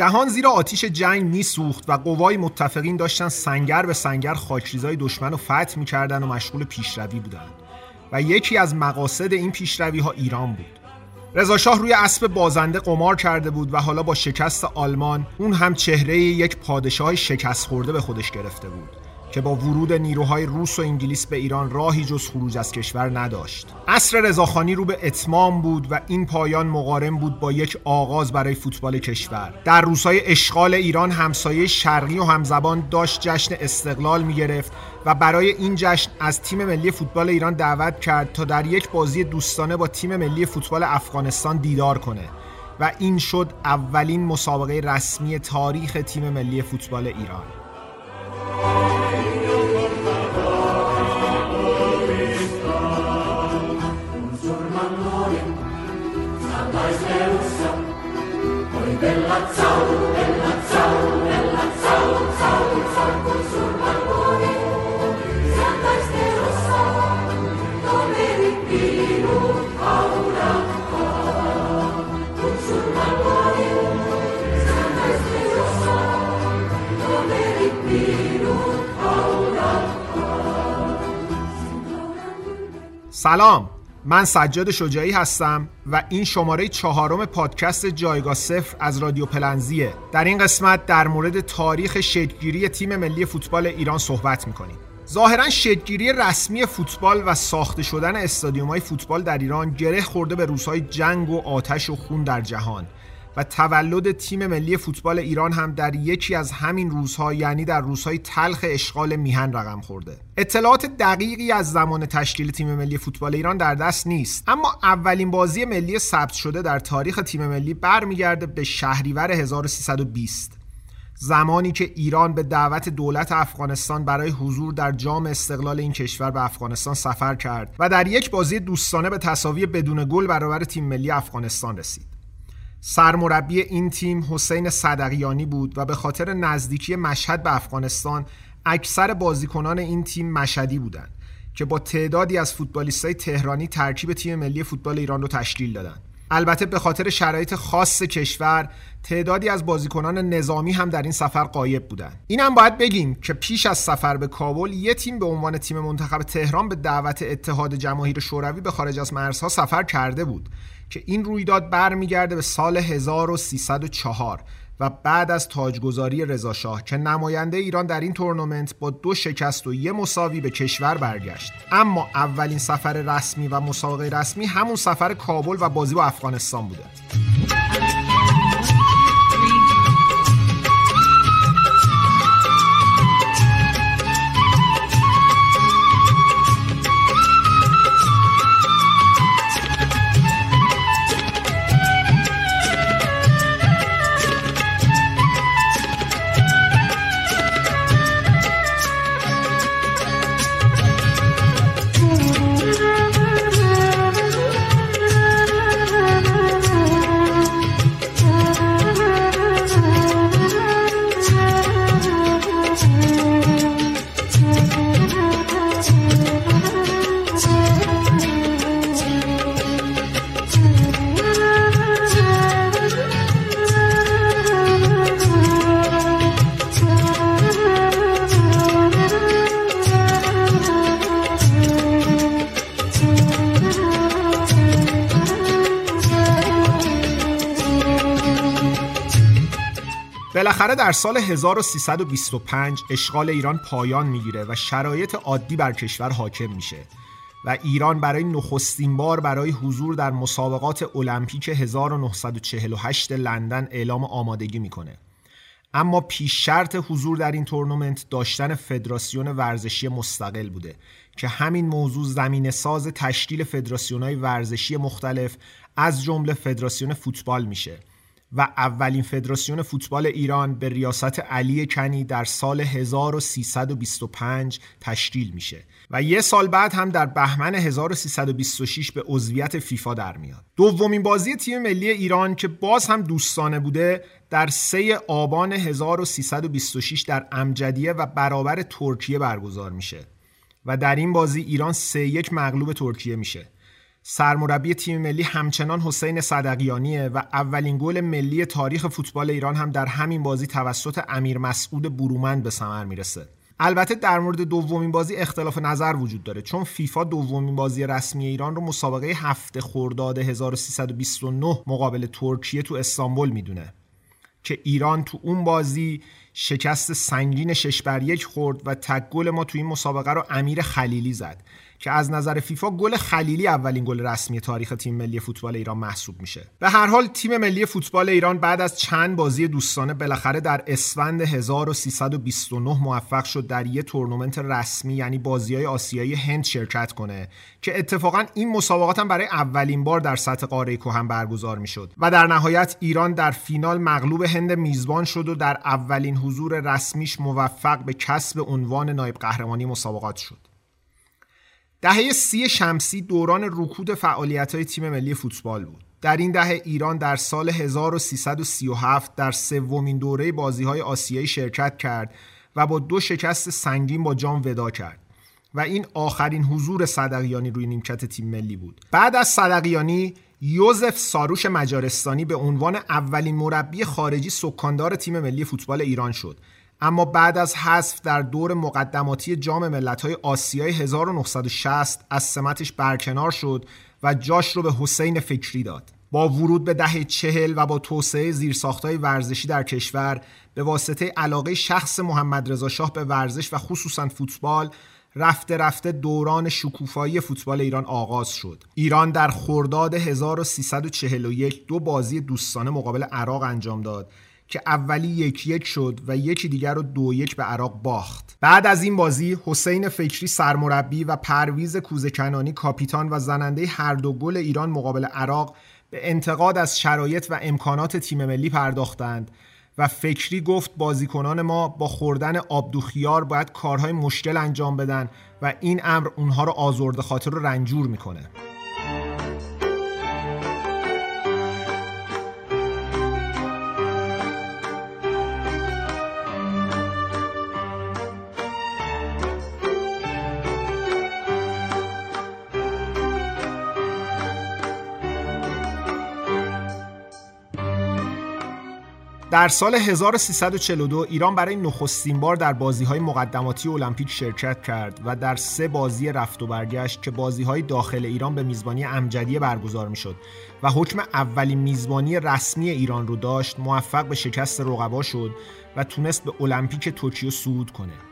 جهان زیر آتیش جنگ میسوخت و قوای متفقین داشتن سنگر به سنگر خاکریزای دشمن رو فتح می‌کردن و مشغول پیشروی بودند. و یکی از مقاصد این پیشروی ها ایران بود. رضاشاه روی اسب بازنده قمار کرده بود و حالا با شکست آلمان اون هم چهره یک پادشاه شکست خورده به خودش گرفته بود. که با ورود نیروهای روس و انگلیس به ایران راهی جز خروج از کشور نداشت. عصر رضاخانی رو به اتمام بود و این پایان مقارن بود با یک آغاز برای فوتبال کشور. در روزهای اشغال ایران همسایه شرقی و همزبان داشت جشن استقلال می گرفت و برای این جشن از تیم ملی فوتبال ایران دعوت کرد تا در یک بازی دوستانه با تیم ملی فوتبال افغانستان دیدار کنه و این شد اولین مسابقه رسمی تاریخ تیم ملی فوتبال ایران. سلام من سجاد شجاعی هستم و این شماره چهارم پادکست جایگاه صفر از رادیو پلنزیه. در این قسمت در مورد تاریخ شکلگیری تیم ملی فوتبال ایران صحبت می‌کنیم. ظاهرا شکلگیری رسمی فوتبال و ساخته شدن استادیوم های فوتبال در ایران گره خورده به روزهای جنگ و آتش و خون در جهان. تولد تیم ملی فوتبال ایران هم در یکی از همین روزها یعنی در روزهای تلخ اشغال میهن رقم خورده. اطلاعات دقیقی از زمان تشکیل تیم ملی فوتبال ایران در دست نیست. اما اولین بازی ملی ثبت شده در تاریخ تیم ملی برمیگرده به شهریور 1320 زمانی که ایران به دعوت دولت افغانستان برای حضور در جام استقلال این کشور به افغانستان سفر کرد و در یک بازی دوستانه به تساوی بدون گل برابر تیم ملی افغانستان رسید. سرمربی این تیم حسین صدقیانی بود و به خاطر نزدیکی مشهد به افغانستان اکثر بازیکنان این تیم مشهدی بودند که با تعدادی از فوتبالیستای تهرانی ترکیب تیم ملی فوتبال ایران رو تشکیل دادند. البته به خاطر شرایط خاص کشور تعدادی از بازیکنان نظامی هم در این سفر قایب بودند. این هم باید بگیم که پیش از سفر به کابل یه تیم به عنوان تیم منتخب تهران به دعوت اتحاد جماهیر شوروی به خارج از مرزها سفر کرده بود که این رویداد برمیگرده به سال 1304 و بعد از تاجگذاری رضاشاه که نماینده ایران در این تورنمنت با دو شکست و یه مساوی به کشور برگشت. اما اولین سفر رسمی و مسابقه رسمی همون سفر کابل و بازی با افغانستان بوده. بالاخره در سال 1325 اشغال ایران پایان می‌گیره و شرایط عادی بر کشور حاکم میشه و ایران برای نخستین بار برای حضور در مسابقات المپیک 1948 لندن اعلام آمادگی می‌کنه. اما پیش شرط حضور در این تورنمنت داشتن فدراسیون ورزشی مستقل بوده که همین موضوع زمین ساز تشکیل فدراسیون های ورزشی مختلف از جمله فدراسیون فوتبال میشه. و اولین فدراسیون فوتبال ایران به ریاست علی کنی در سال 1325 تشکیل میشه و یه سال بعد هم در بهمن 1326 به عضویت فیفا در میاد. دومین بازی تیم ملی ایران که باز هم دوستانه بوده در 3 آبان 1326 در امجدیه و برابر ترکیه برگزار میشه و در این بازی ایران 3 یک مغلوب ترکیه میشه. سرمربی تیم ملی همچنان حسین صدقیانیه و اولین گل ملی تاریخ فوتبال ایران هم در همین بازی توسط امیر مسعود برومند به ثمر می‌رسه. البته در مورد دومین بازی اختلاف نظر وجود داره چون فیفا دومین بازی رسمی ایران رو مسابقه هفته خرداد 1329 مقابل ترکیه تو استانبول می‌دونه که ایران تو اون بازی شکست سنگین شش بر یک خورد و تک گل ما تو این مسابقه رو امیر خلیلی زد. که از نظر فیفا گل خلیلی اولین گل رسمی تاریخ تیم ملی فوتبال ایران محسوب میشه. به هر حال تیم ملی فوتبال ایران بعد از چند بازی دوستانه بالاخره در اسفند 1329 موفق شد در یه تورنمنت رسمی یعنی بازی های آسیایی هند شرکت کنه که اتفاقا این مسابقات هم برای اولین بار در سطح قاره کهن برگزار می‌شد و در نهایت ایران در فینال مغلوب هند میزبان شد و در اولین حضور رسمیش موفق به کسب عنوان نایب قهرمانی مسابقات شد. دهه سی شمسی دوران رکود فعالیت های تیم ملی فوتبال بود. در این دهه ایران در سال 1337 در سومین دوره بازی های آسیایی شرکت کرد و با دو شکست سنگین با جام ودا کرد و این آخرین حضور صدقیانی روی نیمکت تیم ملی بود. بعد از صدقیانی یوزف ساروش مجارستانی به عنوان اولین مربی خارجی سکاندار تیم ملی فوتبال ایران شد اما بعد از حذف در دور مقدماتی جام ملت‌های آسیای 1960 از سمتش برکنار شد و جاش رو به حسین فکری داد. با ورود به دهه چهل و با توسعه زیرساختهای ورزشی در کشور به واسطه علاقه شخص محمد رضا شاه به ورزش و خصوصا فوتبال رفته رفته دوران شکوفایی فوتبال ایران آغاز شد. ایران در خرداد 1341 دو بازی دوستانه مقابل عراق انجام داد که اولی یک یک شد و یکی دیگر رو دو یک به عراق باخت. بعد از این بازی حسین فکری سرمربی و پرویز کوزکنانی کاپیتان و زننده هر دو گل ایران مقابل عراق به انتقاد از شرایط و امکانات تیم ملی پرداختند و فکری گفت بازیکنان ما با خوردن آبدوخیار باید کارهای مشکل انجام بدن و این امر اونها رو آزرده خاطر رو رنجور می‌کنه. در سال 1342 ایران برای نخستین بار در بازی مقدماتی المپیک شرکت کرد و در سه بازی رفت و برگشت که بازی داخل ایران به میزبانی امجدیه برگزار می شد و حکم اولین میزبانی رسمی ایران رو داشت موفق به شکست رقبا شد و تونست به المپیک توکیو صعود کنه.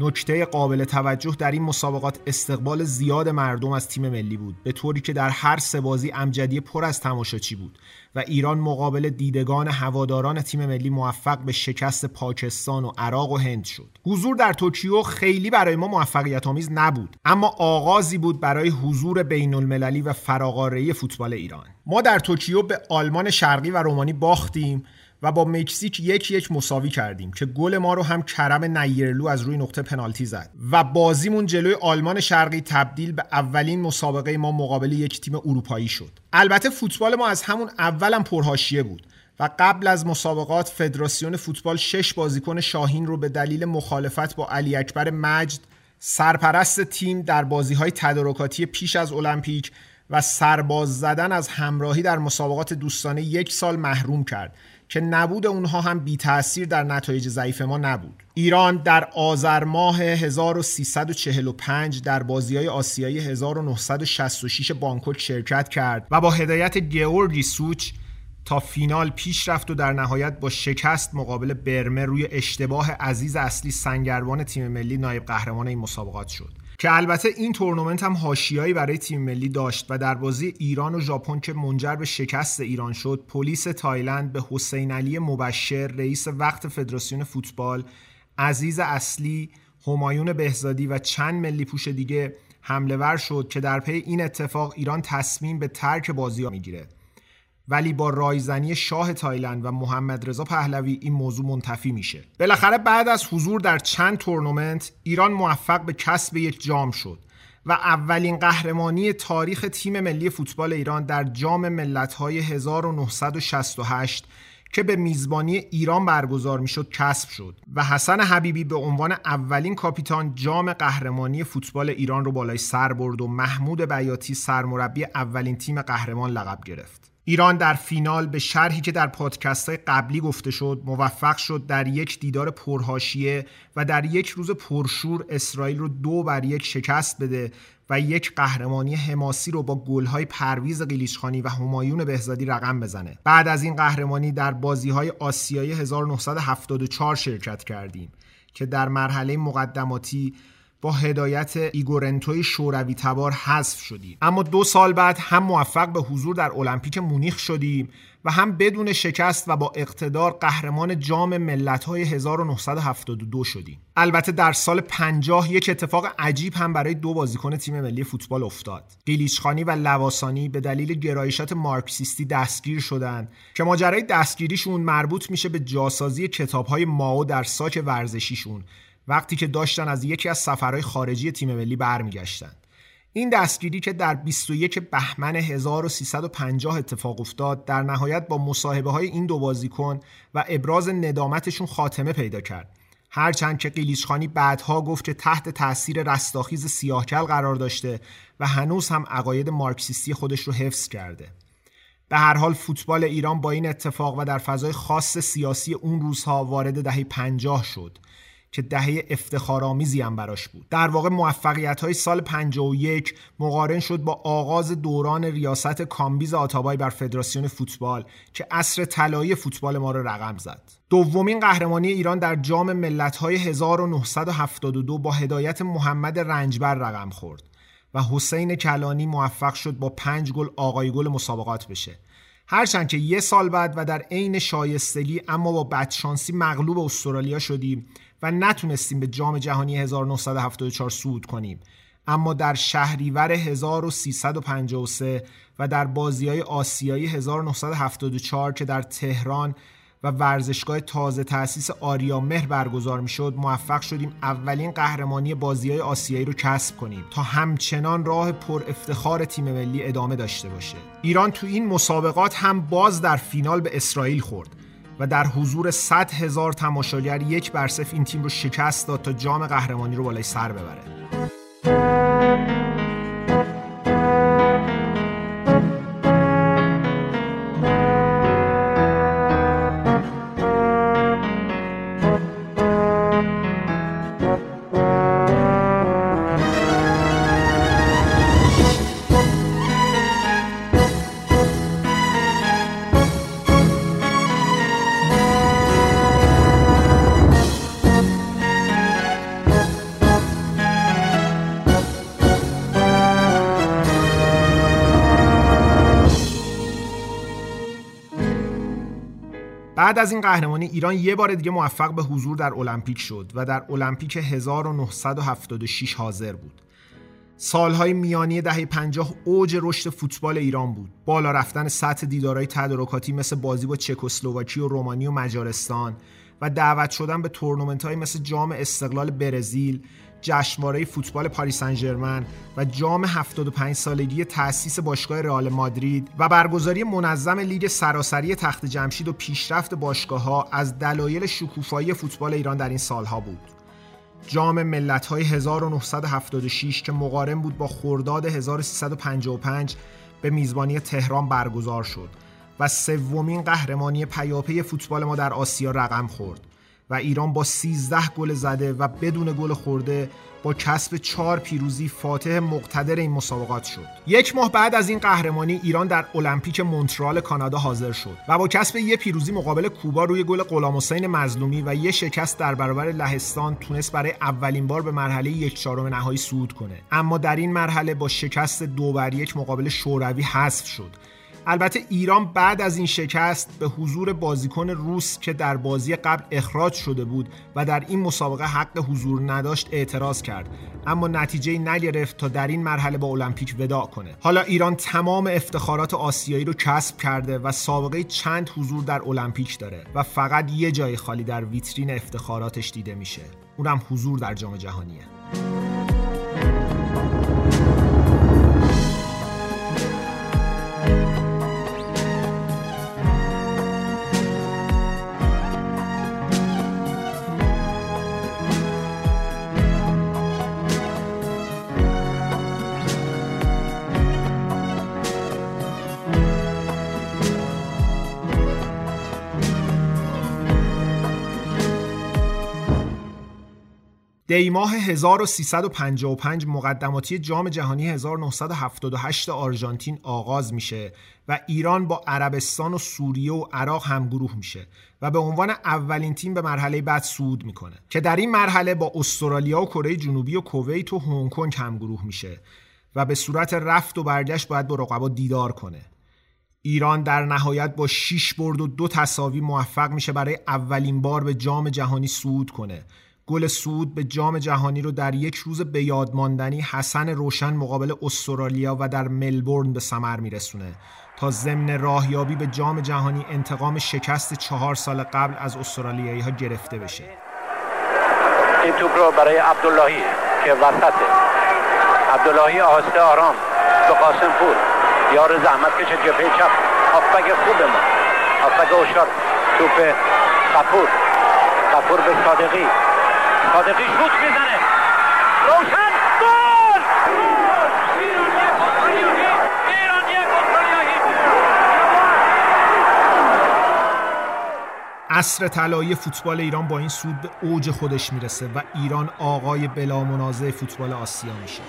نکته قابل توجه در این مسابقات استقبال زیاد مردم از تیم ملی بود به طوری که در هر سه بازی امجدی پر از تماشاچی بود و ایران مقابل دیدگان هواداران تیم ملی موفق به شکست پاکستان و عراق و هند شد. حضور در توکیو خیلی برای ما موفقیت آمیز نبود اما آغازی بود برای حضور بین المللی و فراقاره‌ای فوتبال ایران. ما در توکیو به آلمان شرقی و رومانی باختیم و با مکزیک یک یک مساوی کردیم که گل ما رو هم کرم نیرلو از روی نقطه پنالتی زد. و بازیمون جلوی آلمان شرقی تبدیل به اولین مسابقه ما مقابل یک تیم اروپایی شد. البته فوتبال ما از همون اولم پرحاشیه بود و قبل از مسابقات فدراسیون فوتبال شش بازیکن شاهین رو به دلیل مخالفت با علی اکبر مجد سرپرست تیم در بازی های تدارکاتی پیش از المپیک و سرباز زدن از همراهی در مسابقات دوستانه یک سال محروم کرد. که نبود اونها هم بی تاثیر در نتایج ضعیف ما نبود. ایران در آذر ماه 1345 در بازی های آسیایی 1966 بانکوک شرکت کرد و با هدایت گئورگی سوچ تا فینال پیش رفت و در نهایت با شکست مقابل برمه روی اشتباه عزیز اصلی سنگربان تیم ملی نایب قهرمان این مسابقات شد. که البته این تورنمنت هم حاشیه‌ای برای تیم ملی داشت و در بازی ایران و ژاپن که منجر به شکست ایران شد پلیس تایلند به حسین علی مبشر رئیس وقت فدراسیون فوتبال عزیز اصلی همایون بهزادی و چند ملی پوش دیگه حمله ور شد که در پی این اتفاق ایران تصمیم به ترک بازی ها می‌گیره. ولی با رایزنی شاه تایلند و محمد رضا پهلوی این موضوع منتفی میشه بالاخره بعد از حضور در چند تورنمنت ایران موفق به کسب یک جام شد و اولین قهرمانی تاریخ تیم ملی فوتبال ایران در جام ملت‌های 1968 که به میزبانی ایران برگزار می‌شد کسب شد و حسن حبیبی به عنوان اولین کاپیتان جام قهرمانی فوتبال ایران رو بالای سر برد و محمود بیاتی سرمربی اولین تیم قهرمان لقب گرفت. ایران در فینال به شرحی که در پادکست قبلی گفته شد موفق شد در یک دیدار پرحاشیه و در یک روز پرشور اسرائیل رو دو بر یک شکست بده و یک قهرمانی حماسی رو با گل‌های پرویز قلیچخانی و همایون بهزادی رقم بزنه. بعد از این قهرمانی در بازی‌های آسیایی 1974 شرکت کردیم که در مرحله مقدماتی با هدایت ایگور نتوی شوروی تبار حذف شدیم. اما دو سال بعد هم موفق به حضور در المپیک مونیخ شدیم و هم بدون شکست و با اقتدار قهرمان جام ملت‌های 1972 شدیم. البته در سال 50 یک اتفاق عجیب هم برای دو بازیکن تیم ملی فوتبال افتاد. قلیچخانی و لواسانی به دلیل گرایشات مارکسیستی دستگیر شدند که ماجرای دستگیریشون مربوط میشه به جاسازی کتاب‌های ماو در ساک ورزشیشون وقتی که داشتن از یکی از سفرهای خارجی تیم ملی برمیگشتند این دستگیری که در 21 بهمن 1350 اتفاق افتاد در نهایت با مصاحبه های این دو بازیکن و ابراز ندامتشون خاتمه پیدا کرد. هرچند که قلیچخانی بعدها گفت که تحت تاثیر رستاخیز سیاهکل قرار داشته و هنوز هم عقاید مارکسیستی خودش رو حفظ کرده. به هر حال فوتبال ایران با این اتفاق و در فضای خاص سیاسی اون روزها وارد دهه 50 شد. که دهه افتخارآمیزی هم براش بود. در واقع موفقیت های سال 51 مقارن شد با آغاز دوران ریاست کامبیز آتابای بر فدراسیون فوتبال که عصر طلایی فوتبال ما را رقم زد. دومین قهرمانی ایران در جام ملت‌های 1972 با هدایت محمد رنجبر رقم خورد و حسین کلانی موفق شد با پنج گل آقای گل مسابقات بشه. هرچند که یه سال بعد و در عین شایستگی اما با بدشانسی مغلوب استرالیا شدیم و نتونستیم به جام جهانی 1974 صعود کنیم. اما در شهریور 1353 و در بازی های آسیایی 1974 که در تهران و ورزشگاه تازه تأسیس آریا مهر برگزار می شد موفق شدیم اولین قهرمانی بازی های آسیایی رو کسب کنیم تا همچنان راه پر افتخار تیم ملی ادامه داشته باشه. ایران تو این مسابقات هم باز در فینال به اسرائیل خورد. و در حضور 100 هزار تماشاگر یک برسف این تیم رو شکست داد تا جام قهرمانی رو بالای سر ببره. بعد از این قهرمانی ایران یه بار دیگه موفق به حضور در المپیک شد و در المپیک 1976 حاضر بود. سالهای میانی دهه 50 اوج رشد فوتبال ایران بود. بالا رفتن سطح دیدارهای تدارکاتی مثل بازی با چکسلواکی و رومانی و مجارستان و دعوت شدن به تورنمنت های مثل جام استقلال برزیل، جشنواره فوتبال پاریس سن و جام 75 سالگی تأسیس باشگاه رئال مادرید و برگزاری منظم لیگ سراسری تخت جمشید و پیشرفت باشگاه ها از دلایل شکوفایی فوتبال ایران در این سالها بود. جام ملت های 1976 که مقارن بود با خرداد 1355 به میزبانی تهران برگزار شد و سومین قهرمانی پیاپی فوتبال ما در آسیا رقم خورد و ایران با 13 گل زده و بدون گل خورده با کسب چهار پیروزی فاتح مقتدر این مسابقات شد. یک ماه بعد از این قهرمانی ایران در المپیک مونترال کانادا حاضر شد و با کسب یک پیروزی مقابل کوبا روی گل غلام حسین مظلومی و یک شکست در برابر لهستان تونست برای اولین بار به مرحله یک چهارم نهایی صعود کنه. اما در این مرحله با شکست دو بر یک مقابل شوروی حذف شد. البته ایران بعد از این شکست به حضور بازیکن روس که در بازی قبل اخراج شده بود و در این مسابقه حق حضور نداشت اعتراض کرد. اما نتیجه نگرفت تا در این مرحله با المپیک وداع کنه. حالا ایران تمام افتخارات آسیایی رو کسب کرده و سابقه چند حضور در المپیک داره و فقط یه جای خالی در ویترین افتخاراتش دیده میشه. اونم حضور در جام جهانیه. دی ماه 1355 مقدماتی جام جهانی 1978 آرژانتین آغاز میشه و ایران با عربستان و سوریه و عراق همگروه میشه و به عنوان اولین تیم به مرحله بعد صعود می‌کنه که در این مرحله با استرالیا و کره جنوبی و کویت و هنگ کنگ همگروه میشه و به صورت رفت و برگشت باید با رقبا دیدار کنه. ایران در نهایت با 6 برد و دو تساوی موفق میشه برای اولین بار به جام جهانی صعود کنه گل سود به جام جهانی رو در یک روز به یاد ماندنی حسن روشن مقابل استرالیا و در ملبورن به ثمر میرسونه. تا ضمن راهیابی به جام جهانی انتقام شکست چهار سال قبل از استرالیایی ها گرفته بشه. این توپ رو برای عبداللهی که وسطه عبداللهی آهسته آرام به قاسم پور. یار زحمت کش جبهه چپ. آفبگ خوب ما. آفبگ اوشار. توپ قپور قپور به صادقی. صادقی شوت می‌زنه. روشن گل! عصر طلایی فوتبال ایران با این سود به اوج خودش می‌رسه و ایران آقای بلا منازع فوتبال آسیا میشه.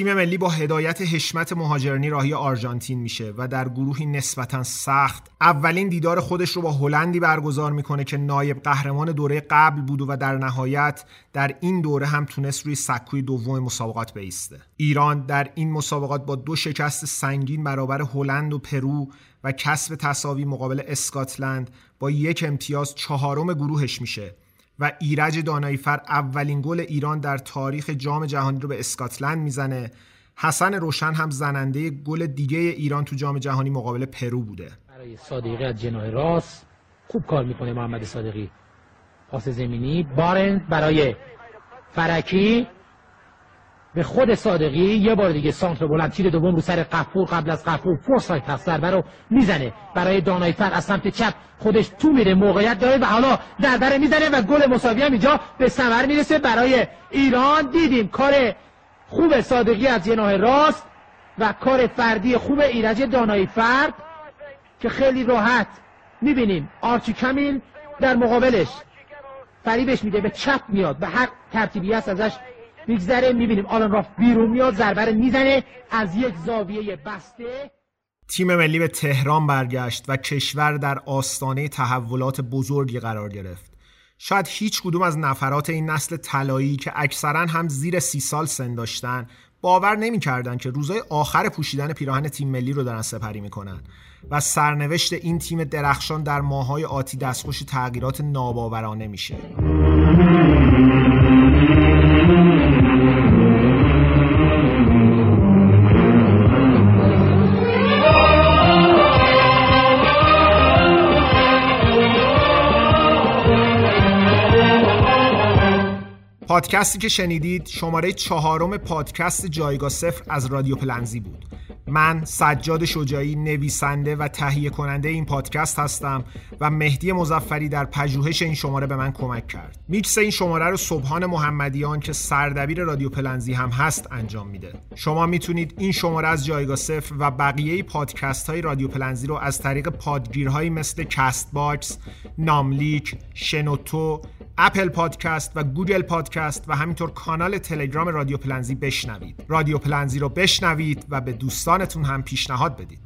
تیم ملی با هدایت حشمت مهاجرنی راهی آرژانتین میشه و در گروهی نسبتا سخت اولین دیدار خودش رو با هلندی برگزار می‌کنه که نایب قهرمان دوره قبل بود و در نهایت در این دوره هم تونست روی سکوی دوم مسابقات بایسته. ایران در این مسابقات با دو شکست سنگین برابر هلند و پرو و کسب تساوی مقابل اسکاتلند با یک امتیاز چهارم گروهش میشه. و ایرج دانایفر اولین گل ایران در تاریخ جام جهانی رو به اسکاتلند می‌زنه. حسن روشن هم زننده گل دیگه ایران تو جام جهانی مقابل پرو بوده. برای صادقی از جناح راست خوب کار می‌کنه محمد صادقی. پاس زمینی بارند برای فرکی. به خود صادقی یه بار دیگه سانتر بلند تیر دوم رو سر قفور قبل از قفور فرسایت هست ضربه رو می‌زنه. برای دانایفر از سمت چپ خودش تو میره موقعیت داره و حالا ضربه می‌زنه و گل مساوی هم اینجا به ثمر می‌رسه. برای ایران دیدیم کار خوب صادقی از جناح راست و کار فردی خوب ایرج دانایی فرد که خیلی راحت می‌بینیم. آرچی کمیل در مقابلش فریبش میده به چپ میاد به هر ترتیبی هست ازش میگذره می‌بینیم آلان راف بیرون میاد ضربه می‌زنه از یک زاویه بسته. تیم ملی به تهران برگشت و کشور در آستانه تحولات بزرگی قرار گرفت. شاید هیچ کدوم از نفرات این نسل طلایی که اکثرا هم زیر سی سال سن داشتن باور نمی‌کردند که روزای آخر پوشیدن پیراهن تیم ملی رو دارن سپری می‌کنن. و سرنوشت این تیم درخشان در ماهای آتی دستخوش تغییرات ناباورانه میشه. پادکستی که شنیدید شماره چهارم پادکست جایگاه صفر از رادیو پلنزی بود. من سجاد شجاعی نویسنده و تهیه کننده این پادکست هستم و مهدی مظفری در پژوهش این شماره به من کمک کرد. میکس این شماره رو سبحان محمدیان که سردبیر رادیو پلنزی هم هست انجام میده. شما می‌تونید این شماره از جایگاه صفر و بقیه پادکست های رادیو پلنزی رو از طریق پادگیرهایی مثل Castbox، ناملیک، شنوتو Apple Podcast و Google Podcast و همینطور کانال تلگرام رادیو پلنزی بشنوید. رادیو پلنزی رو بشنوید و به دوستانتون هم پیشنهاد بدید.